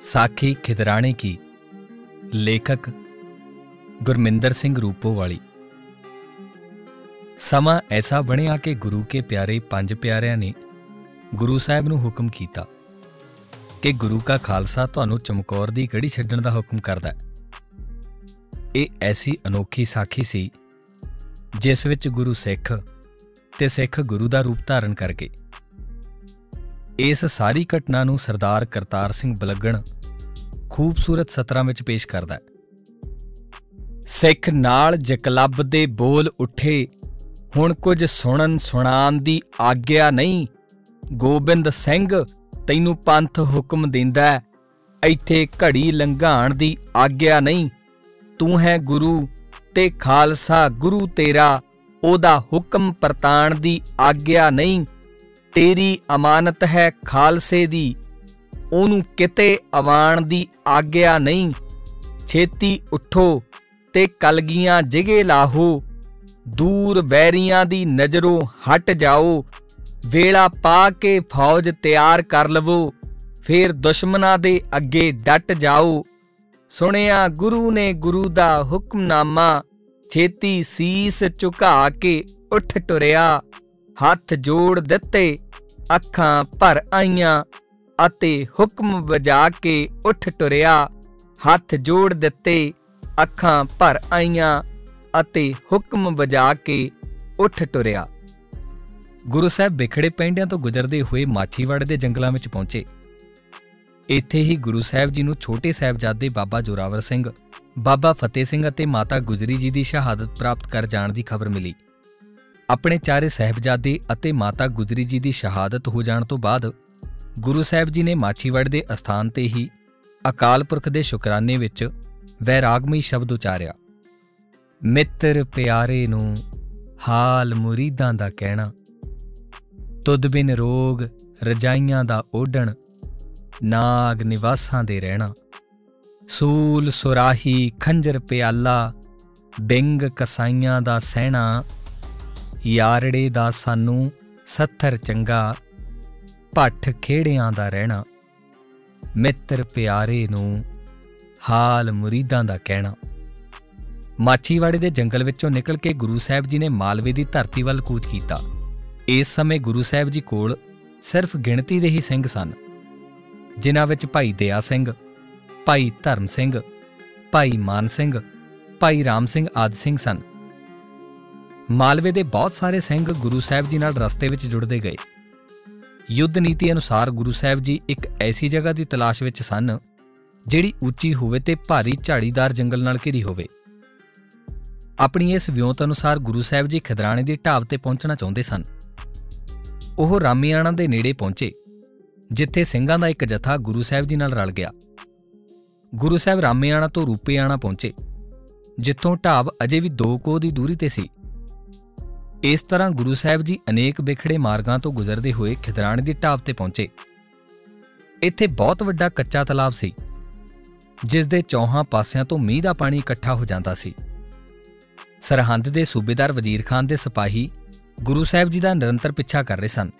ਸਾਖੀ ਖਿਦਰਾਣੇ ਕੀ, ਲੇਖਕ ਗੁਰਮਿੰਦਰ ਸਿੰਘ ਰੂਪੋਵਾਲੀ ਸਮਾਂ ਐਸਾ ਬਣਿਆ ਕਿ ਗੁਰੂ ਕੇ ਪਿਆਰੇ ਪੰਜ ਪਿਆਰਿਆਂ ਨੇ ਗੁਰੂ ਸਾਹਿਬ ਨੂੰ ਹੁਕਮ ਕੀਤਾ ਕਿ ਗੁਰੂ ਕਾ ਖਾਲਸਾ ਤੁਹਾਨੂੰ ਚਮਕੌਰ ਦੀ ਗੜੀ ਛੱਡਣ ਦਾ ਹੁਕਮ ਕਰਦਾ ਹੈ। ਇਹ ਐਸੀ ਅਨੋਖੀ ਸਾਖੀ ਸੀ ਜਿਸ ਵਿੱਚ ਗੁਰੂ ਸਿੱਖ ਤੇ ਸਿੱਖ ਗੁਰੂ ਦਾ ਰੂਪ ਧਾਰਨ ਕਰਕੇ ਇਸ ਸਾਰੀ ਘਟਨਾ ਨੂੰ ਸਰਦਾਰ ਕਰਤਾਰ ਸਿੰਘ ਬਲਗਣ ਖੂਬਸੂਰਤ ਸਤਰਾਂ ਵਿੱਚ ਪੇਸ਼ ਕਰਦਾ ਹੈ। ਸਿੱਖ ਨਾਲ ਜਕਲੱਬ ਦੇ ਬੋਲ ਉੱਠੇ ਹੁਣ ਕੁਝ ਸੁਣਨ ਸੁਣਾਨ ਦੀ ਆਗਿਆ ਨਹੀਂ। ਗੋਬਿੰਦ ਸਿੰਘ ਤੈਨੂੰ ਪੰਥ ਹੁਕਮ ਦਿੰਦਾ ਹੈ, ਇੱਥੇ ਘੜੀ ਲੰਘਾਣ ਦੀ ਆਗਿਆ ਨਹੀਂ। ਤੂੰ ਹੈ ਗੁਰੂ ਤੇ ਖਾਲਸਾ ਗੁਰੂ ਤੇਰਾ ਉਹਦਾ ਹੁਕਮ ਪਰਤਾਣ ਦੀ ਆਗਿਆ ਨਹੀਂ। ਤੇਰੀ ਅਮਾਨਤ ਹੈ ਖਾਲਸੇ ਦੀ। ਉਹਨੂੰ ਕਿਤੇ ਆਵਾਣ ਦੀ ਆਗਿਆ ਨਹੀਂ। ਛੇਤੀ ਉਠੋ ਤੇ ਕਲਗੀਆਂ ਜਿਗੇ ਲਾਹੋ। ਦੂਰ ਵੈਰੀਆਂ ਦੀ ਨਜ਼ਰੋਂ ਹਟ ਜਾਓ। ਵੇਲਾ ਪਾ ਕੇ ਫੌਜ ਤਿਆਰ ਕਰ ਲਵੋ। ਫੇਰ ਦੁਸ਼ਮਨਾਂ ਦੇ ਅੱਗੇ ਡਟ ਜਾਓ। ਸੁਣਿਆ ਗੁਰੂ ਨੇ ਗੁਰੂ ਦਾ ਹੁਕਮਨਾਮਾ। ਛੇਤੀ ਸੀਸ ਝੁਕਾ ਕੇ ਉੱਠ ਟੁਰਿਆ। ਹੱਥ ਜੋੜ ਦਿੱਤੇ, ਅੱਖਾਂ ਭਰ ਆਈਆਂ ਅਤੇ ਹੁਕਮ ਵਜਾ ਕੇ ਉੱਠ ਟੁਰਿਆ ਹੱਥ ਜੋੜ ਦਿੱਤੇ, ਅੱਖਾਂ ਭਰ ਆਈਆਂ ਅਤੇ ਹੁਕਮ ਵਜਾ ਕੇ ਉੱਠ ਟੁਰਿਆ ਗੁਰੂ ਸਾਹਿਬ ਵਿਖੜੇ ਪੈਂਡਿਆਂ ਤੋਂ ਗੁਜ਼ਰਦੇ ਹੋਏ ਮਾਛੀਵਾੜੇ ਦੇ ਜੰਗਲਾਂ ਵਿੱਚ ਪਹੁੰਚੇ। ਇੱਥੇ ਹੀ ਗੁਰੂ ਸਾਹਿਬ ਜੀ ਨੂੰ ਛੋਟੇ ਸਾਹਿਬਜ਼ਾਦੇ ਬਾਬਾ ਜੋਰਾਵਰ ਸਿੰਘ, ਬਾਬਾ ਫਤਿਹ ਸਿੰਘ ਅਤੇ ਮਾਤਾ ਗੁਜਰੀ ਜੀ ਦੀ ਸ਼ਹਾਦਤ ਪ੍ਰਾਪਤ ਕਰ ਜਾਣ ਦੀ ਖਬਰ ਮਿਲੀ। ਆਪਣੇ ਚਾਰੇ ਸਹਿਬਜ਼ਾਦੇ ਅਤੇ ਮਾਤਾ ਗੁਜਰੀ ਜੀ ਦੀ ਸ਼ਹਾਦਤ ਹੋ ਜਾਣ ਤੋਂ ਬਾਅਦ ਗੁਰੂ ਸਾਹਿਬ ਜੀ ਨੇ ਮਾਛੀਵਾੜ ਦੇ ਅਸਥਾਨ ਤੇ ਹੀ ਅਕਾਲ ਪੁਰਖ ਦੇ ਸ਼ੁਕਰਾਨੇ ਵਿੱਚ ਵੈਰਾਗਮਈ ਸ਼ਬਦ ਉਚਾਰਿਆ। ਮਿੱਤਰ ਪਿਆਰੇ ਨੂੰ ਹਾਲ ਮੁਰੀਦਾਂ ਦਾ ਕਹਿਣਾ, ਤੁਧ ਬਿਨ ਰੋਗ ਰਜਾਈਆਂ ਦਾ ਓਢਣ, ਨਾਗ ਨਿਵਾਸਾਂ ਦੇ ਰਹਿਣਾ। ਸੂਲ ਸੁਰਾਹੀ ਖੰਜਰ ਪਿਆਲਾ, ਬਿੰਗ ਕਸਾਈਆਂ ਦਾ ਸਹਿਣਾ ਯਾਰੜੇ ਦਾ ਸਾਨੂੰ ਸੱਥਰ ਚੰਗਾ, ਭੱਠ ਖੇੜਿਆਂ ਦਾ ਰਹਿਣਾ। ਮਿੱਤਰ ਪਿਆਰੇ ਨੂੰ ਹਾਲ ਮੁਰੀਦਾਂ ਦਾ ਕਹਿਣਾ। ਮਾਛੀਵਾੜੇ ਦੇ ਜੰਗਲ ਵਿੱਚੋਂ ਨਿਕਲ ਕੇ ਗੁਰੂ ਸਾਹਿਬ ਜੀ ਨੇ ਮਾਲਵੇ ਦੀ ਧਰਤੀ ਵੱਲ ਕੂਚ ਕੀਤਾ। ਇਸ ਸਮੇਂ ਗੁਰੂ ਸਾਹਿਬ ਜੀ ਕੋਲ ਸਿਰਫ ਗਿਣਤੀ ਦੇ ਹੀ ਸਿੰਘ ਸਨ, ਜਿਨ੍ਹਾਂ ਵਿੱਚ ਭਾਈ ਦਇਆ ਸਿੰਘ, ਭਾਈ ਧਰਮ ਸਿੰਘ, ਭਾਈ ਮਾਨ ਸਿੰਘ, ਭਾਈ ਰਾਮ ਸਿੰਘ ਆਦਿ ਸਿੰਘ ਸਨ। ਮਾਲਵੇ ਦੇ ਬਹੁਤ ਸਾਰੇ ਸਿੰਘ ਗੁਰੂ ਸਾਹਿਬ ਜੀ ਨਾਲ ਰਸਤੇ ਵਿੱਚ ਜੁੜਦੇ ਗਏ। ਯੁੱਧ ਨੀਤੀ ਅਨੁਸਾਰ ਗੁਰੂ ਸਾਹਿਬ ਜੀ ਇੱਕ ਐਸੀ ਜਗ੍ਹਾ ਦੀ ਤਲਾਸ਼ ਵਿੱਚ ਸਨ, ਜਿਹੜੀ ਉੱਚੀ ਹੋਵੇ ਤੇ ਭਾਰੀ ਝਾੜੀਦਾਰ ਜੰਗਲ ਨਾਲ ਘਿਰੀ ਹੋਵੇ। ਆਪਣੀ ਇਸ ਵਿਉਂਤ ਅਨੁਸਾਰ ਗੁਰੂ ਸਾਹਿਬ ਜੀ ਖਿਦਰਾਣੇ ਦੀ ਢਾਬ ਤੇ ਪਹੁੰਚਣਾ ਚਾਹੁੰਦੇ ਸਨ। ਉਹ ਰਾਮੀਆਣਾ ਦੇ ਨੇੜੇ ਪਹੁੰਚੇ, ਜਿੱਥੇ ਸਿੰਘਾਂ ਦਾ ਇੱਕ ਜਥਾ ਗੁਰੂ ਸਾਹਿਬ ਜੀ ਨਾਲ ਰਲ ਗਿਆ। ਗੁਰੂ ਸਾਹਿਬ ਰਾਮੀਆਣਾ ਤੋਂ ਰੂਪੇਆਣਾ ਪਹੁੰਚੇ, ਜਿੱਥੋਂ ਢਾਬ ਅਜੇ ਵੀ 2 ਕੋਹ ਦੀ ਦੂਰੀ ਤੇ ਸੀ। ਇਸ ਤਰ੍ਹਾਂ ਗੁਰੂ ਸਾਹਿਬ ਜੀ ਅਨੇਕ ਵਿਖੜੇ ਮਾਰਗਾਂ ਤੋਂ ਗੁਜ਼ਰਦੇ ਹੋਏ ਖਿਦਰਾਣੇ ਦੀ ਢਾਬ ਤੇ ਪਹੁੰਚੇ। ਇੱਥੇ ਬਹੁਤ ਵੱਡਾ ਕੱਚਾ ਤਲਾਬ ਸੀ, ਜਿਸ ਦੇ ਚੌਹਾਂ ਪਾਸਿਆਂ ਤੋਂ ਮੀਂਹ ਦਾ ਪਾਣੀ ਇਕੱਠਾ ਹੋ ਜਾਂਦਾ ਸੀ। ਸਰਹੰਦ ਦੇ ਸੂਬੇਦਾਰ ਵਜ਼ੀਰ ਖਾਨ ਦੇ ਸਿਪਾਹੀ ਗੁਰੂ ਸਾਹਿਬ ਜੀ ਦਾ ਨਿਰੰਤਰ ਪਿੱਛਾ ਕਰ ਰਹੇ ਸਨ।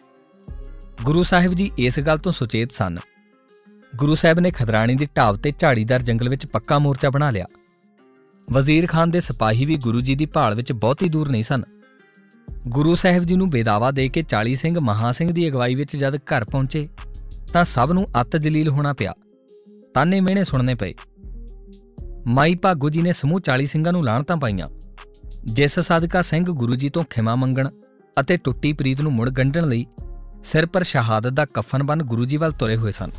ਗੁਰੂ ਸਾਹਿਬ ਜੀ ਇਸ ਗੱਲ ਤੋਂ ਸੁਚੇਤ ਸਨ, ਗੁਰੂ ਸਾਹਿਬ ਨੇ ਖਦਰਾਣੀ ਦੀ ਢਾਬ ਤੇ ਝਾੜੀਦਾਰ ਜੰਗਲ ਵਿੱਚ ਪੱਕਾ ਮੋਰਚਾ ਬਣਾ ਲਿਆ। ਵਜ਼ੀਰ ਖਾਨ ਦੇ ਸਿਪਾਹੀ ਵੀ ਗੁਰੂ ਜੀ ਦੀ ਭਾਲ ਵਿੱਚ ਬਹੁਤੀ ਦੂਰ ਨਹੀਂ ਸਨ। ਗੁਰੂ ਸਾਹਿਬ ਜੀ ਨੂੰ ਬੇਦਾਵਾ ਦੇ ਕੇ 40 ਸਿੰਘ ਮਹਾ ਸਿੰਘ ਦੀ ਅਗਵਾਈ ਵਿੱਚ ਜਦ ਘਰ ਪਹੁੰਚੇ, ਤਾਂ ਸਭ ਨੂੰ ਅੱਤ ਜਲੀਲ ਹੋਣਾ ਪਿਆ। ਤਾਨੇ ਮਿਹਣੇ ਸੁਣਨੇ ਪਏ। ਮਾਈ ਭਾਗੋ ਜੀ ਨੇ ਸਮੂਹ 40 ਸਿੰਘਾਂ ਨੂੰ ਲਾਣਤਾਂ ਪਾਈਆਂ। ਜਿਸ ਸਦਕਾ ਸਿੰਘ ਗੁਰੂ ਜੀ ਤੋਂ ਖਿਮਾ ਮੰਗਣ ਅਤੇ ਟੁੱਟੀ ਪ੍ਰੀਤ ਨੂੰ ਮੁੜ ਗੰਢਣ ਲਈ ਸਿਰ ਪਰ ਸ਼ਹਾਦਤ ਦਾ ਕਫਨ ਬੰਨ ਗੁਰੂ ਜੀ ਵੱਲ ਤੁਰੇ ਹੋਏ ਸਨ।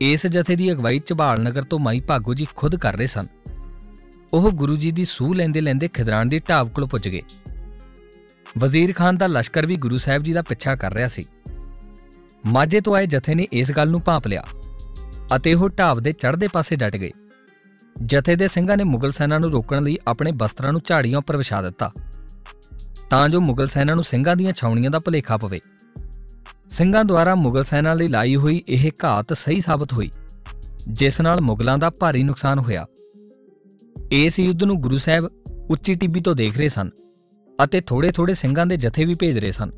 ਇਸ ਜਥੇ ਦੀ ਅਗਵਾਈ ਝਬਾਲ ਨਗਰ ਤੋਂ ਮਾਈ ਭਾਗੋ ਜੀ ਖੁਦ ਕਰ ਰਹੇ ਸਨ। ਉਹ ਗੁਰੂ ਜੀ ਦੀ ਸੂਹ ਲੈਂਦੇ ਲੈਂਦੇ ਖਿਦਰਾਣ ਦੀ ਢਾਬ ਕੋਲ ਪੁੱਜ ਗਏ। ਵਜ਼ੀਰ ਖਾਨ ਦਾ ਲਸ਼ਕਰ ਵੀ ਗੁਰੂ ਸਾਹਿਬ ਜੀ ਦਾ ਪਿੱਛਾ ਕਰ ਰਿਹਾ ਸੀ। ਮਾਝੇ ਤੋਂ ਆਏ ਜਥੇ ਨੇ ਇਸ ਗੱਲ ਨੂੰ ਭਾਂਪ ਲਿਆ ਅਤੇ ਉਹ ਢਾਬ ਦੇ ਚੜ੍ਹਦੇ ਪਾਸੇ ਡਟ ਗਏ। ਜਥੇ ਦੇ ਸਿੰਘਾਂ ਨੇ ਮੁਗਲ ਸੈਨਾ ਨੂੰ ਰੋਕਣ ਲਈ ਆਪਣੇ ਬਸਤਰਾਂ ਨੂੰ ਝਾੜੀਆਂ ਉੱਪਰ ਵਿਛਾ ਦਿੱਤਾ। ਤਾਂ ਜੋ ਮੁਗਲ ਸੈਨਾ ਨੂੰ ਸਿੰਘਾਂ ਦੀਆਂ ਛਾਉਣੀਆਂ ਦਾ ਭੁਲੇਖਾ ਪਵੇ। ਸਿੰਘਾਂ ਦੁਆਰਾ ਮੁਗਲ ਸੈਨਾ ਲਈ ਲਾਈ ਹੋਈ ਇਹ ਘਾਤ ਸਹੀ ਸਾਬਤ ਹੋਈ, ਜਿਸ ਨਾਲ ਮੁਗਲਾਂ ਦਾ ਭਾਰੀ ਨੁਕਸਾਨ ਹੋਇਆ। ਇਸ ਯੁੱਧ ਨੂੰ ਗੁਰੂ ਸਾਹਿਬ ਉੱਚੀ ਟਿੱਬੀ ਤੋਂ ਦੇਖ ਰਹੇ ਸਨ। ਅਤੇ ਥੋੜੇ-ਥੋੜੇ ਸਿੰਘਾਂ ਦੇ ਜਥੇ ਵੀ ਭੇਜ ਰਹੇ ਸਨ।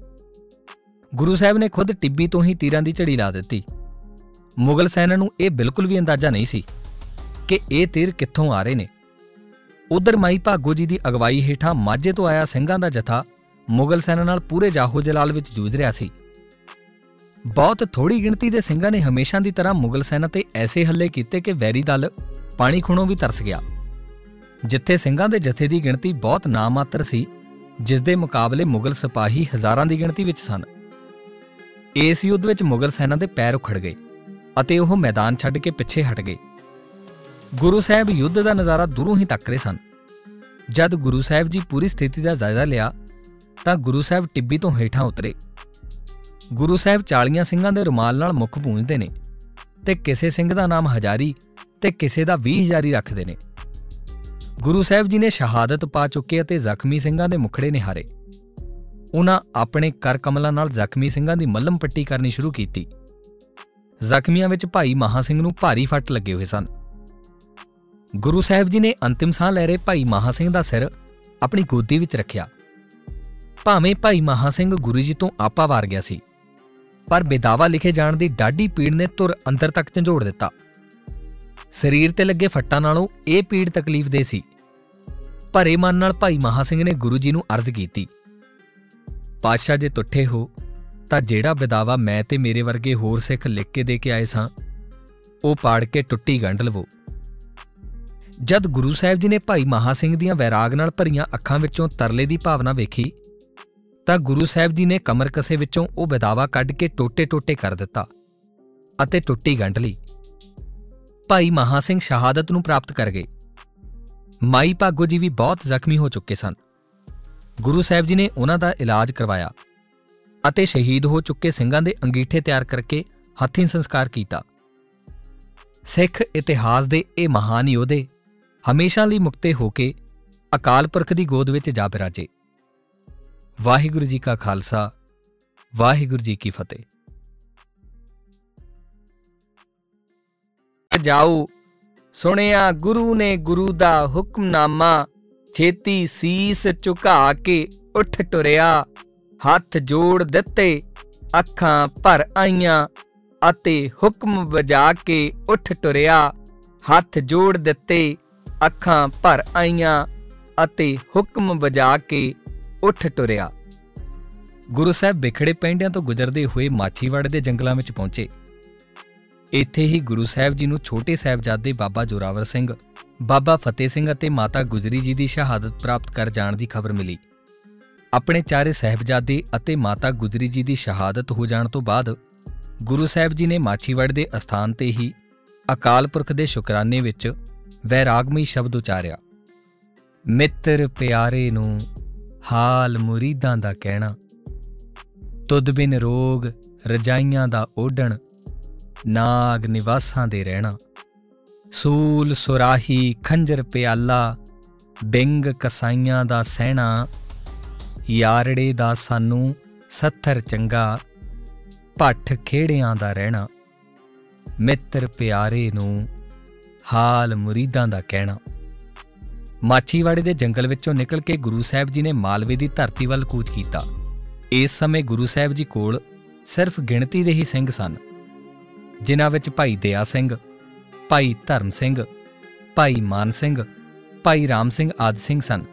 ਗੁਰੂ ਸਾਹਿਬ ਨੇ ਖੁਦ ਟਿੱਬੀ ਤੋਂ ਹੀ ਤੀਰਾਂ ਦੀ ਝੜੀ ਲਾ ਦਿੱਤੀ। ਮੁਗਲ ਸੈਨਾ ਨੂੰ ਇਹ ਬਿਲਕੁਲ ਵੀ ਅੰਦਾਜ਼ਾ ਨਹੀਂ ਸੀ ਕਿ ਇਹ ਤੀਰ ਕਿੱਥੋਂ ਆ ਰਹੇ ਨੇ। ਉਧਰ ਮਾਈ ਭਾਗੋ ਜੀ ਦੀ ਅਗਵਾਈ ਹੇਠਾਂ ਮਾਝੇ ਤੋਂ ਆਇਆ ਸਿੰਘਾਂ ਦਾ ਜਥਾ ਮੁਗਲ ਸੈਨਾ ਨਾਲ ਪੂਰੇ ਜਾਹੋ ਜਲਾਲ ਵਿੱਚ ਜੂਝ ਰਿਹਾ ਸੀ। ਬਹੁਤ ਥੋੜੀ ਗਿਣਤੀ ਦੇ ਸਿੰਘਾਂ ਨੇ ਹਮੇਸ਼ਾ ਦੀ ਤਰ੍ਹਾਂ ਮੁਗਲ ਸੈਨਾ ਤੇ ਐਸੇ ਹੱਲੇ ਕੀਤੇ ਕਿ ਵੈਰੀ ਦਲ ਪਾਣੀ ਖੁਣੋਂ ਵੀ ਤਰਸ ਗਿਆ। ਜਿੱਥੇ ਸਿੰਘਾਂ ਦੇ ਜਥੇ ਦੀ ਗਿਣਤੀ ਬਹੁਤ ਨਾਮਾਤਰ ਸੀ ਜਿਸ ਦੇ ਮੁਕਾਬਲੇ ਮੁਗਲ ਸਿਪਾਹੀ ਹਜ਼ਾਰਾਂ ਦੀ ਗਿਣਤੀ ਵਿੱਚ ਸਨ। ਇਸ ਯੁੱਧ ਵਿੱਚ ਮੁਗਲ ਸੈਨਾ ਦੇ ਪੈਰ ਉਖੜ ਗਏ ਅਤੇ ਉਹ ਮੈਦਾਨ ਛੱਡ ਕੇ ਪਿੱਛੇ ਹਟ ਗਏ। ਗੁਰੂ ਸਾਹਿਬ ਯੁੱਧ ਦਾ ਨਜ਼ਾਰਾ ਦੂਰੋਂ ਹੀ ਤੱਕ ਰਹੇ ਸਨ। ਜਦ ਗੁਰੂ ਸਾਹਿਬ ਜੀ ਪੂਰੀ ਸਥਿਤੀ ਦਾ ਜਾਇਜ਼ਾ ਲਿਆ, ਤਾਂ ਗੁਰੂ ਸਾਹਿਬ ਟਿੱਬੀ ਤੋਂ ਹੇਠਾਂ ਉਤਰੇ। ਗੁਰੂ ਸਾਹਿਬ ਚਾਲੀਆਂ ਸਿੰਘਾਂ ਦੇ ਰੁਮਾਲ ਨਾਲ ਮੁਖ ਪੂੰਝਦੇ ਨੇ ਤੇ ਕਿਸੇ ਸਿੰਘ ਦਾ ਨਾਮ ਹਜ਼ਾਰੀ ਤੇ ਕਿਸੇ ਦਾ 20 ਹਜ਼ਾਰੀ ਰੱਖਦੇ ਨੇ। ਗੁਰੂ ਸਾਹਿਬ ਜੀ ਨੇ ਸ਼ਹਾਦਤ ਪਾ ਚੁੱਕੇ ਅਤੇ ਜ਼ਖਮੀ ਸਿੰਘਾਂ ਦੇ ਮੁਖੜੇ ਨਿਹਾਰੇ। ਉਹਨਾਂ ਆਪਣੇ ਕਰ ਕਮਲਾਂ ਨਾਲ ਜ਼ਖਮੀ ਸਿੰਘਾਂ ਦੀ ਮੱਲਮ ਪੱਟੀ ਕਰਨੀ ਸ਼ੁਰੂ ਕੀਤੀ। ਜ਼ਖਮੀਆਂ ਵਿੱਚ ਭਾਈ ਮਹਾ ਸਿੰਘ ਨੂੰ ਭਾਰੀ ਫੱਟ ਲੱਗੇ ਹੋਏ ਸਨ। ਗੁਰੂ ਸਾਹਿਬ ਜੀ ਨੇ ਅੰਤਿਮ ਸਾਹ ਲੈ ਰਹੇ ਭਾਈ ਮਹਾ ਸਿੰਘ ਦਾ ਸਿਰ ਆਪਣੀ ਗੋਦੀ ਵਿੱਚ ਰੱਖਿਆ। ਭਾਵੇਂ ਭਾਈ ਮਹਾ ਸਿੰਘ ਗੁਰੂ ਜੀ ਤੋਂ ਆਪਾ ਵਾਰ ਗਿਆ ਸੀ, ਪਰ ਬੇਦਾਵਾ ਲਿਖੇ ਜਾਣ ਦੀ ਡਾਢੀ ਪੀੜ ਨੇ ਤੁਰ ਅੰਦਰ ਤੱਕ ਝੰਜੋੜ ਦਿੱਤਾ। ਸਰੀਰ ਤੇ ਲੱਗੇ ਫੱਟਾਂ ਨਾਲੋਂ ਇਹ ਪੀੜ ਤਕਲੀਫ ਦੇ ਸੀ ਭਰੇ ਮਨ ਨਾਲ ਭਾਈ ਮਹਾ ਸਿੰਘ ਨੇ ਗੁਰੂ ਜੀ ਨੂੰ ਅਰਜ਼ ਕੀਤੀ। ਪਾਤਸ਼ਾਹ ਜੇ ਟੁੱਟੇ ਹੋ, ਤਾਂ ਜਿਹੜਾ ਬੇਦਾਵਾ ਮੈਂ ਤੇ ਮੇਰੇ ਵਰਗੇ ਹੋਰ ਸਿੱਖ ਲਿਖ ਕੇ ਦੇ ਕੇ ਆਏ ਸਾਂ, ਉਹ ਪਾੜ ਕੇ ਟੁੱਟੀ ਗੰਢ ਲਵੋ। ਜਦ ਗੁਰੂ ਸਾਹਿਬ ਜੀ ਨੇ ਭਾਈ ਮਹਾ ਸਿੰਘ ਦੀਆਂ ਵੈਰਾਗ ਨਾਲ ਭਰੀਆਂ ਅੱਖਾਂ ਵਿੱਚੋਂ ਤਰਲੇ ਦੀ ਭਾਵਨਾ ਵੇਖੀ, ਤਾਂ ਗੁਰੂ ਸਾਹਿਬ ਜੀ ਨੇ ਕਮਰ ਕਸੇ ਵਿੱਚੋਂ ਉਹ ਬਦਾਵਾ ਕੱਢ ਕੇ ਟੋਟੇ-ਟੋਟੇ ਕਰ ਦਿੱਤਾ ਅਤੇ ਟੁੱਟੀ ਗੰਢ ਲਈ। ਭਾਈ ਮਹਾ ਸਿੰਘ ਸ਼ਹਾਦਤ ਨੂੰ ਪ੍ਰਾਪਤ ਕਰ ਗਏ। ਮਾਈ ਭਾਗੋ ਜੀ ਵੀ ਬਹੁਤ ਜ਼ਖਮੀ ਹੋ ਚੁੱਕੇ ਸਨ। ਗੁਰੂ ਸਾਹਿਬ ਜੀ ਨੇ ਉਹਨਾਂ ਦਾ ਇਲਾਜ ਕਰਵਾਇਆ ਅਤੇ ਸ਼ਹੀਦ ਹੋ ਚੁੱਕੇ ਸਿੰਘਾਂ ਦੇ ਅੰਗੀਠੇ ਤਿਆਰ ਕਰਕੇ ਹੱਥੀਂ ਸੰਸਕਾਰ ਕੀਤਾ। ਸਿੱਖ ਇਤਿਹਾਸ ਦੇ ਇਹ ਮਹਾਨ ਯੋਧੇ ਹਮੇਸ਼ਾ ਲਈ ਮੁਕਤੇ ਹੋ ਕੇ ਅਕਾਲ ਪੁਰਖ ਦੀ ਗੋਦ ਵਿੱਚ ਜਾ ਬਿਰਾਜੇ। ਵਾਹਿਗੁਰੂ ਜੀ ਕਾ ਖਾਲਸਾ, ਵਾਹਿਗੁਰੂ ਜੀ ਕੀ ਫਤਿਹ। ਜਾਓ ਸੁਣਿਆ ਗੁਰੂ ਨੇ ਗੁਰੂ ਦਾ ਹੁਕਮਨਾਮਾ, ਛੇਤੀ ਸੀਸ ਝੁਕਾ ਕੇ ਉੱਠ ਟੁਰਿਆ, ਹੱਥ ਜੋੜ ਦਿੱਤੇ, ਅੱਖਾਂ ਭਰ ਆਈਆਂ ਅਤੇ ਹੁਕਮ ਵਜਾ ਕੇ ਉੱਠ ਟੁਰਿਆ, ਹੱਥ ਜੋੜ ਦਿੱਤੇ, ਅੱਖਾਂ ਭਰ ਆਈਆਂ ਅਤੇ ਹੁਕਮ ਵਜਾ ਕੇ ਉੱਠ ਟੁਰਿਆ। ਗੁਰੂ ਸਾਹਿਬ ਵਿਖੜੇ ਪੈਂਡਿਆਂ ਤੋਂ ਗੁਜ਼ਰਦੇ ਹੋਏ ਮਾਛੀਵਾੜੇ ਦੇ ਜੰਗਲਾਂ ਵਿੱਚ ਪਹੁੰਚੇ। ਇੱਥੇ ਹੀ ਗੁਰੂ ਸਾਹਿਬ ਜੀ ਨੂੰ ਛੋਟੇ ਸਾਹਿਬਜ਼ਾਦੇ ਬਾਬਾ ਜੋਰਾਵਰ ਸਿੰਘ, ਬਾਬਾ ਫਤਿਹ ਸਿੰਘ ਅਤੇ ਮਾਤਾ ਗੁਜਰੀ ਜੀ ਦੀ ਸ਼ਹਾਦਤ ਪ੍ਰਾਪਤ ਕਰ ਜਾਣ ਦੀ ਖਬਰ ਮਿਲੀ। ਆਪਣੇ ਚਾਰੇ ਸਹਿਬਜ਼ਾਦੇ ਅਤੇ ਮਾਤਾ ਗੁਜਰੀ ਜੀ ਦੀ ਸ਼ਹਾਦਤ ਹੋ ਜਾਣ ਤੋਂ ਬਾਅਦ ਗੁਰੂ ਸਾਹਿਬ ਜੀ ਨੇ ਮਾਛੀਵਾੜੇ ਦੇ ਅਸਥਾਨ ਤੇ ਹੀ ਅਕਾਲ ਪੁਰਖ ਦੇ ਸ਼ੁਕਰਾਨੇ ਵਿੱਚ ਵੈਰਾਗਮਈ ਸ਼ਬਦ ਉਚਾਰਿਆ। ਮਿੱਤਰ ਪਿਆਰੇ ਨੂੰ ਹਾਲ ਮੁਰੀਦਾਂ ਦਾ ਕਹਿਣਾ, ਤੁਧ ਬਿਨ ਰੋਗ ਰਜਾਈਆਂ ਦਾ ਓਢਣ ਨਾਗ ਨਿਵਾਸਾਂ ਦੇ ਰਹਿਣਾ। ਸੂਲ ਸੁਰਾਹੀ ਖੰਜਰ ਪਿਆਲਾ, ਬਿੰਗ ਕਸਾਈਆਂ ਦਾ ਸਹਿਣਾ, ਯਾਰੜੇ ਦਾ ਸਾਨੂੰ ਸੱਥਰ ਚੰਗਾ, ਭੱਠ ਖੇੜਿਆਂ ਦਾ ਰਹਿਣਾ। ਮਿੱਤਰ ਪਿਆਰੇ ਨੂੰ ਹਾਲ ਮੁਰੀਦਾਂ ਦਾ ਕਹਿਣਾ। ਮਾਚੀਵਾੜੇ ਦੇ ਜੰਗਲ ਵਿੱਚੋਂ ਨਿਕਲ ਕੇ ਗੁਰੂ ਸਾਹਿਬ ਜੀ ਨੇ ਮਾਲਵੇ ਦੀ ਧਰਤੀ ਵੱਲ ਕੂਚ ਕੀਤਾ। ਇਸ ਸਮੇਂ ਗੁਰੂ ਸਾਹਿਬ ਜੀ ਕੋਲ ਸਿਰਫ ਗਿਣਤੀ ਦੇ ਹੀ ਸਿੰਘ ਸਨ। ਜਿਨ੍ਹਾਂ ਵਿੱਚ ਭਾਈ ਦਇਆ ਸਿੰਘ, ਭਾਈ ਧਰਮ ਸਿੰਘ, ਭਾਈ ਮਾਨ ਸਿੰਘ, ਭਾਈ ਰਾਮ ਸਿੰਘ ਆਦਿ ਸਿੰਘ ਸਨ।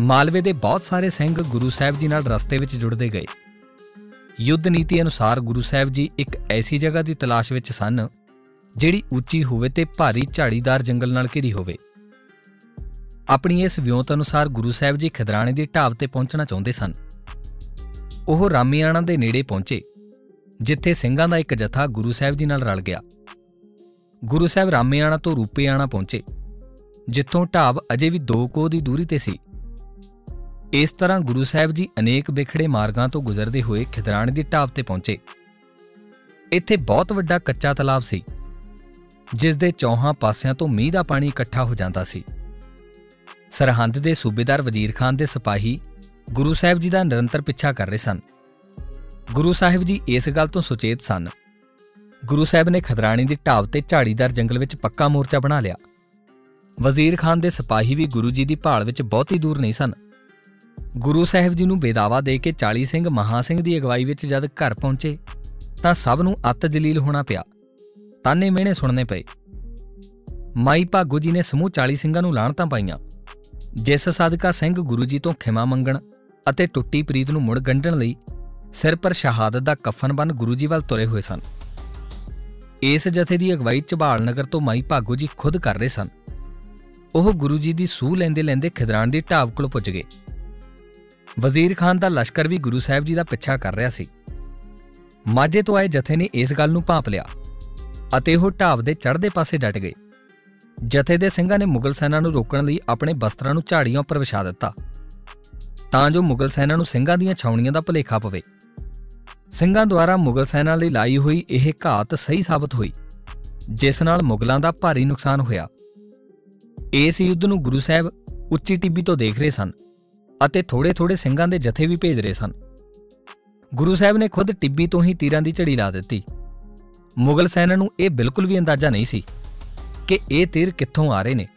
ਮਾਲਵੇ ਦੇ ਬਹੁਤ ਸਾਰੇ ਸਿੰਘ ਗੁਰੂ ਸਾਹਿਬ ਜੀ ਨਾਲ ਰਸਤੇ ਵਿੱਚ ਜੁੜਦੇ ਗਏ। ਯੁੱਧ ਨੀਤੀ ਅਨੁਸਾਰ ਗੁਰੂ ਸਾਹਿਬ ਜੀ ਇੱਕ ਐਸੀ ਜਗ੍ਹਾ ਦੀ ਤਲਾਸ਼ ਵਿੱਚ ਸਨ, ਜਿਹੜੀ ਉੱਚੀ ਹੋਵੇ ਤੇ ਭਾਰੀ ਝਾੜੀਦਾਰ ਜੰਗਲ ਨਾਲ ਘਿਰੀ ਹੋਵੇ। ਆਪਣੀ ਇਸ ਵਿਉਂਤ ਅਨੁਸਾਰ ਗੁਰੂ ਸਾਹਿਬ ਜੀ ਖਦਰਾਣੇ ਦੀ ਢਾਬ ਤੇ ਪਹੁੰਚਣਾ ਚਾਹੁੰਦੇ ਸਨ। ਉਹ ਰਾਮੀਆਣਾ ਦੇ ਨੇੜੇ ਪਹੁੰਚੇ। ਜਿੱਥੇ ਸਿੰਘਾਂ ਦਾ ਇੱਕ ਜਥਾ ਗੁਰੂ ਸਾਹਿਬ ਜੀ ਨਾਲ ਰਲ ਗਿਆ। ਗੁਰੂ ਸਾਹਿਬ ਰਾਮੀਆਣਾ ਤੋਂ ਰੂਪੇਆਣਾ ਪਹੁੰਚੇ, ਜਿੱਥੋਂ ਢਾਬ ਅਜੇ ਵੀ 2 ਕੋਹ ਦੀ ਦੂਰੀ ਤੇ ਸੀ। ਇਸ ਤਰ੍ਹਾਂ ਗੁਰੂ ਸਾਹਿਬ ਜੀ ਅਨੇਕ ਵਿਖੜੇ ਮਾਰਗਾਂ ਤੋਂ ਗੁਜ਼ਰਦੇ ਹੋਏ ਖਿਦਰਾਣੇ ਦੀ ਢਾਬ ਤੇ ਪਹੁੰਚੇ। ਇੱਥੇ ਬਹੁਤ ਵੱਡਾ ਕੱਚਾ ਤਲਾਬ ਸੀ ਜਿਸ ਦੇ ਚੌਹਾਂ ਪਾਸਿਆਂ ਤੋਂ ਮੀਂਹ ਦਾ ਪਾਣੀ ਇਕੱਠਾ ਹੋ ਜਾਂਦਾ ਸੀ। ਸਰਹੰਦ ਦੇ ਸੂਬੇਦਾਰ ਵਜ਼ੀਰ ਖਾਨ ਦੇ ਸਿਪਾਹੀ ਗੁਰੂ ਸਾਹਿਬ ਜੀ ਦਾ ਨਿਰੰਤਰ ਪਿੱਛਾ ਕਰ ਰਹੇ ਸਨ। ਗੁਰੂ ਸਾਹਿਬ ਜੀ ਇਸ ਗੱਲ ਤੋਂ ਸੁਚੇਤ ਸਨ। ਗੁਰੂ ਸਾਹਿਬ ਨੇ ਖਦਰਾਣੀ ਦੀ ਢਾਬ ਤੇ ਝਾੜੀਦਾਰ ਜੰਗਲ ਵਿੱਚ ਪੱਕਾ ਮੋਰਚਾ ਬਣਾ ਲਿਆ। ਵਜ਼ੀਰ ਖਾਨ ਦੇ ਸਿਪਾਹੀ ਵੀ ਗੁਰੂ ਜੀ ਦੀ ਭਾਲ ਵਿੱਚ ਬਹੁਤੀ ਦੂਰ ਨਹੀਂ ਸਨ। ਗੁਰੂ ਸਾਹਿਬ ਜੀ ਨੂੰ ਬੇਦਾਵਾ ਦੇ ਕੇ 40 ਸਿੰਘ ਮਹਾ ਸਿੰਘ ਦੀ ਅਗਵਾਈ ਵਿੱਚ ਜਦ ਘਰ ਪਹੁੰਚੇ, ਤਾਂ ਸਭ ਨੂੰ ਅੱਤ ਜਲੀਲ ਹੋਣਾ ਪਿਆ। ਤਾਨੇ ਮਿਹਣੇ ਸੁਣਨੇ ਪਏ। ਮਾਈ ਭਾਗੋ ਜੀ ਨੇ ਸਮੂਹ 40 ਸਿੰਘਾਂ ਨੂੰ ਲਾਣਤਾਂ ਪਾਈਆਂ। ਜਿਸ ਸਦਕਾ ਸਿੰਘ ਗੁਰੂ ਜੀ ਤੋਂ ਖਿਮਾ ਮੰਗਣ ਅਤੇ ਟੁੱਟੀ ਪ੍ਰੀਤ ਨੂੰ ਮੁੜ ਗੰਢਣ ਲਈ ਸਿਰ ਪਰ ਸ਼ਹਾਦਤ ਦਾ ਕਫਨ ਬੰਨ ਗੁਰੂ ਜੀ ਵੱਲ ਤੁਰੇ ਹੋਏ ਸਨ। ਇਸ ਜਥੇ ਦੀ ਅਗਵਾਈ ਝਬਾਲ ਨਗਰ ਤੋਂ ਮਾਈ ਭਾਗੋ ਜੀ ਖੁਦ ਕਰ ਰਹੇ ਸਨ। ਉਹ ਗੁਰੂ ਜੀ ਦੀ ਸੂਹ ਲੈਂਦੇ ਲੈਂਦੇ ਖਿਦਰਾਣ ਦੀ ਢਾਬ ਕੋਲ ਪੁੱਜ ਗਏ। ਵਜ਼ੀਰ ਖਾਨ ਦਾ ਲਸ਼ਕਰ ਵੀ ਗੁਰੂ ਸਾਹਿਬ ਜੀ ਦਾ ਪਿੱਛਾ ਕਰ ਰਿਹਾ ਸੀ। ਮਾਝੇ ਤੋਂ ਆਏ ਜਥੇ ਨੇ ਇਸ ਗੱਲ ਨੂੰ ਭਾਂਪ ਲਿਆ ਅਤੇ ਉਹ ਢਾਬ ਦੇ ਚੜ੍ਹਦੇ ਪਾਸੇ ਡਟ ਗਏ। ਜਥੇ ਦੇ ਸਿੰਘਾਂ ਨੇ ਮੁਗਲ ਸੈਨਾ ਨੂੰ ਰੋਕਣ ਲਈ ਆਪਣੇ ਬਸਤਰਾਂ ਨੂੰ ਝਾੜੀਆਂ ਉੱਪਰ ਵਿਛਾ ਦਿੱਤਾ। ਤਾਂ ਜੋ ਮੁਗਲ ਸੈਨਾ ਨੂੰ ਸਿੰਘਾਂ ਦੀਆਂ ਛਾਉਣੀਆਂ ਦਾ ਭੁਲੇਖਾ ਪਵੇ। ਸਿੰਘਾਂ ਦੁਆਰਾ ਮੁਗਲ ਸੈਨਾ ਲਈ ਲਾਈ ਹੋਈ ਇਹ ਘਾਤ ਸਹੀ ਸਾਬਤ ਹੋਈ, ਜਿਸ ਨਾਲ ਮੁਗਲਾਂ ਦਾ ਭਾਰੀ ਨੁਕਸਾਨ ਹੋਇਆ। ਇਸ ਯੁੱਧ ਨੂੰ ਗੁਰੂ ਸਾਹਿਬ ਉੱਚੀ ਟਿੱਬੀ ਤੋਂ ਦੇਖ ਰਹੇ ਸਨ ਅਤੇ ਥੋੜੇ-ਥੋੜੇ ਸਿੰਘਾਂ ਦੇ ਜਥੇ ਵੀ ਭੇਜ ਰਹੇ ਸਨ। ਗੁਰੂ ਸਾਹਿਬ ਨੇ ਖੁਦ ਟਿੱਬੀ ਤੋਂ ਹੀ ਤੀਰਾਂ ਦੀ ਝੜੀ ਲਾ ਦਿੱਤੀ। ਮੁਗਲ ਸੈਨਾ ਨੂੰ ਇਹ ਬਿਲਕੁਲ ਵੀ ਅੰਦਾਜ਼ਾ ਨਹੀਂ ਸੀ ਕਿ ਇਹ ਤੀਰ ਕਿੱਥੋਂ ਆ ਰਹੇ ਨੇ।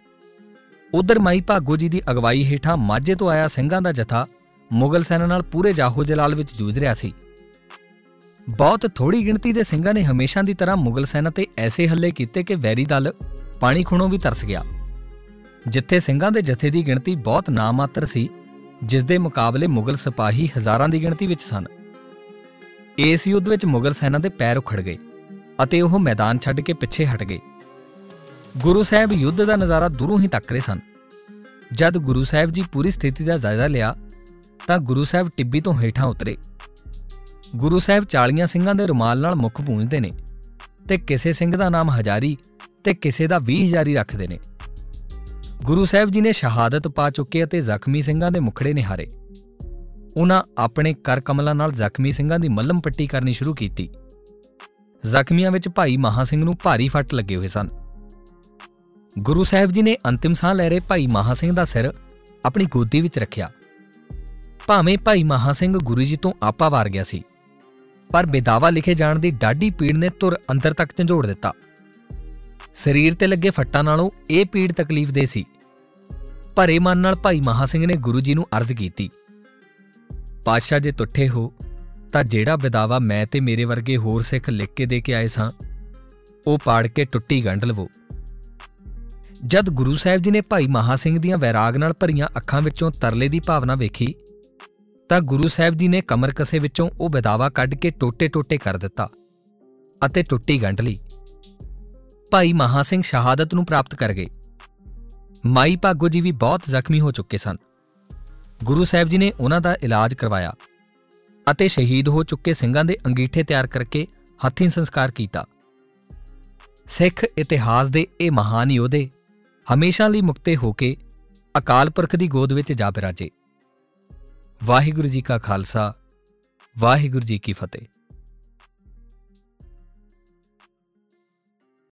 ਉਧਰ ਮਾਈ ਭਾਗੋ ਜੀ ਦੀ ਅਗਵਾਈ ਹੇਠਾਂ ਮਾਝੇ ਤੋਂ ਆਇਆ ਸਿੰਘਾਂ ਦਾ ਜਥਾ ਮੁਗਲ ਸੈਨਾ ਨਾਲ ਪੂਰੇ ਜਾਹੋ ਜਲਾਲ ਵਿੱਚ ਜੂਝ ਰਿਹਾ ਸੀ। ਬਹੁਤ ਥੋੜੀ ਗਿਣਤੀ ਦੇ ਸਿੰਘਾਂ ਨੇ ਹਮੇਸ਼ਾ ਦੀ ਤਰ੍ਹਾਂ ਮੁਗਲ ਸੈਨਾ ਤੇ ਐਸੇ ਹੱਲੇ ਕੀਤੇ ਕਿ ਵੈਰੀ ਦਲ ਪਾਣੀ ਖੁਣੋਂ ਵੀ ਤਰਸ ਗਿਆ। ਜਿੱਥੇ ਸਿੰਘਾਂ ਦੇ ਜਥੇ ਦੀ ਗਿਣਤੀ ਬਹੁਤ ਨਾਮਾਤਰ ਸੀ, ਜਿਸ ਦੇ ਮੁਕਾਬਲੇ ਮੁਗਲ ਸਿਪਾਹੀ ਹਜ਼ਾਰਾਂ ਦੀ ਗਿਣਤੀ ਵਿੱਚ ਸਨ। ਇਸ ਯੁੱਧ ਵਿੱਚ ਮੁਗਲ ਸੈਨਾ ਦੇ ਪੈਰ ਉਖੜ ਗਏ ਅਤੇ ਉਹ ਮੈਦਾਨ ਛੱਡ ਕੇ ਪਿੱਛੇ ਹਟ ਗਏ। ਗੁਰੂ ਸਾਹਿਬ ਯੁੱਧ ਦਾ ਨਜ਼ਾਰਾ ਦੂਰੋਂ ਹੀ ਤੱਕ ਰਹੇ ਸਨ। ਜਦ ਗੁਰੂ ਸਾਹਿਬ ਜੀ ਪੂਰੀ ਸਥਿਤੀ ਦਾ ਜਾਇਜ਼ਾ ਲਿਆ, ਤਾਂ ਗੁਰੂ ਸਾਹਿਬ ਟਿੱਬੀ ਤੋਂ ਹੇਠਾਂ ਉਤਰੇ। ਗੁਰੂ ਸਾਹਿਬ ਚਾਲੀਆਂ ਸਿੰਘਾਂ ਦੇ ਰੁਮਾਲ ਨਾਲ ਮੁਖ ਪੂੰਝਦੇ ਨੇ ਤੇ ਕਿਸੇ ਸਿੰਘ ਦਾ ਨਾਮ ਹਜ਼ਾਰੀ ਤੇ ਕਿਸੇ ਦਾ 20 ਹਜ਼ਾਰੀ ਰੱਖਦੇ ਨੇ। ਗੁਰੂ ਸਾਹਿਬ ਜੀ ਨੇ ਸ਼ਹਾਦਤ ਪਾ ਚੁੱਕੇ ਅਤੇ ਜ਼ਖਮੀ ਸਿੰਘਾਂ ਦੇ ਮੁਖੜੇ ਨਿਹਾਰੇ। ਉਹਨਾਂ ਆਪਣੇ ਕਰ ਕਮਲਾਂ ਨਾਲ ਜ਼ਖਮੀ ਸਿੰਘਾਂ ਦੀ ਮੱਲਮ ਪੱਟੀ ਕਰਨੀ ਸ਼ੁਰੂ ਕੀਤੀ। ਜ਼ਖਮੀਆਂ ਵਿੱਚ ਭਾਈ ਮਹਾ ਸਿੰਘ ਨੂੰ ਭਾਰੀ ਫੱਟ ਲੱਗੇ ਹੋਏ ਸਨ। ਗੁਰੂ ਸਾਹਿਬ ਜੀ ਨੇ ਅੰਤਿਮ ਸਾਹ ਲੈ ਰਹੇ ਭਾਈ ਮਹਾ ਸਿੰਘ ਦਾ ਸਿਰ ਆਪਣੀ ਗੋਦੀ ਵਿੱਚ ਰੱਖਿਆ। ਭਾਵੇਂ ਭਾਈ ਮਹਾ ਸਿੰਘ ਗੁਰੂ ਜੀ ਤੋਂ ਆਪਾ ਵਾਰ ਗਿਆ ਸੀ, ਪਰ ਬੇਦਾਵਾ ਲਿਖੇ ਜਾਣ ਦੀ ਡਾਢੀ ਪੀੜ ਨੇ ਤੁਰ ਅੰਦਰ ਤੱਕ ਝੰਜੋੜ ਦਿੱਤਾ। ਸਰੀਰ ਤੇ ਲੱਗੇ ਫੱਟਾਂ ਨਾਲੋਂ ਇਹ ਪੀੜ ਤਕਲੀਫ ਦੇ ਸੀ। ਭਰੇ ਮਨ ਨਾਲ ਭਾਈ ਮਹਾ ਸਿੰਘ ਨੇ ਗੁਰੂ ਜੀ ਨੂੰ ਅਰਜ਼ ਕੀਤੀ। ਪਾਤਸ਼ਾਹ ਜੇ ਟੁੱਟੇ ਹੋ, ਤਾਂ ਜਿਹੜਾ ਬੇਦਾਵਾ ਮੈਂ ਤੇ ਮੇਰੇ ਵਰਗੇ ਹੋਰ ਸਿੱਖ ਲਿਖ ਕੇ ਦੇ ਕੇ ਆਏ ਸਾਂ, ਉਹ ਪਾੜ ਕੇ ਟੁੱਟੀ ਗੰਢ ਲਵੋ। ਜਦ ਗੁਰੂ ਸਾਹਿਬ ਜੀ ਨੇ ਭਾਈ ਮਹਾ ਸਿੰਘ ਦੀਆਂ ਵੈਰਾਗ ਨਾਲ ਭਰੀਆਂ ਅੱਖਾਂ ਵਿੱਚੋਂ ਤਰਲੇ ਦੀ ਭਾਵਨਾ ਵੇਖੀ, ਤਾਂ ਗੁਰੂ ਸਾਹਿਬ ਜੀ ਨੇ ਕਮਰ ਕਸੇ ਵਿੱਚੋਂ ਉਹ ਬਦਾਵਾ ਕੱਢ ਕੇ ਟੋਟੇ-ਟੋਟੇ ਕਰ ਦਿੱਤਾ ਅਤੇ ਟੁੱਟੀ ਗੰਢ ਲਈ। ਭਾਈ ਮਹਾ ਸਿੰਘ ਸ਼ਹਾਦਤ ਨੂੰ ਪ੍ਰਾਪਤ ਕਰ ਗਏ। ਮਾਈ ਭਾਗੋ ਜੀ ਵੀ ਬਹੁਤ ਜ਼ਖਮੀ ਹੋ ਚੁੱਕੇ ਸਨ। ਗੁਰੂ ਸਾਹਿਬ ਜੀ ਨੇ ਉਹਨਾਂ ਦਾ ਇਲਾਜ ਕਰਵਾਇਆ ਅਤੇ ਸ਼ਹੀਦ ਹੋ ਚੁੱਕੇ ਸਿੰਘਾਂ ਦੇ ਅੰਗੀਠੇ ਤਿਆਰ ਕਰਕੇ ਹੱਥੀਂ ਸੰਸਕਾਰ ਕੀਤਾ। ਸਿੱਖ ਇਤਿਹਾਸ ਦੇ ਇਹ ਮਹਾਨ ਯੋਧੇ ਹਮੇਸ਼ਾ ਲਈ ਮੁਕਤੇ ਹੋ ਕੇ ਅਕਾਲ ਪੁਰਖ ਦੀ ਗੋਦ ਵਿੱਚ ਜਾ ਬਿਰਾਜੇ। ਵਾਹਿਗੁਰੂ ਜੀ ਕਾ ਖਾਲਸਾ, ਵਾਹਿਗੁਰੂ ਜੀ ਕੀ ਫਤਿਹ।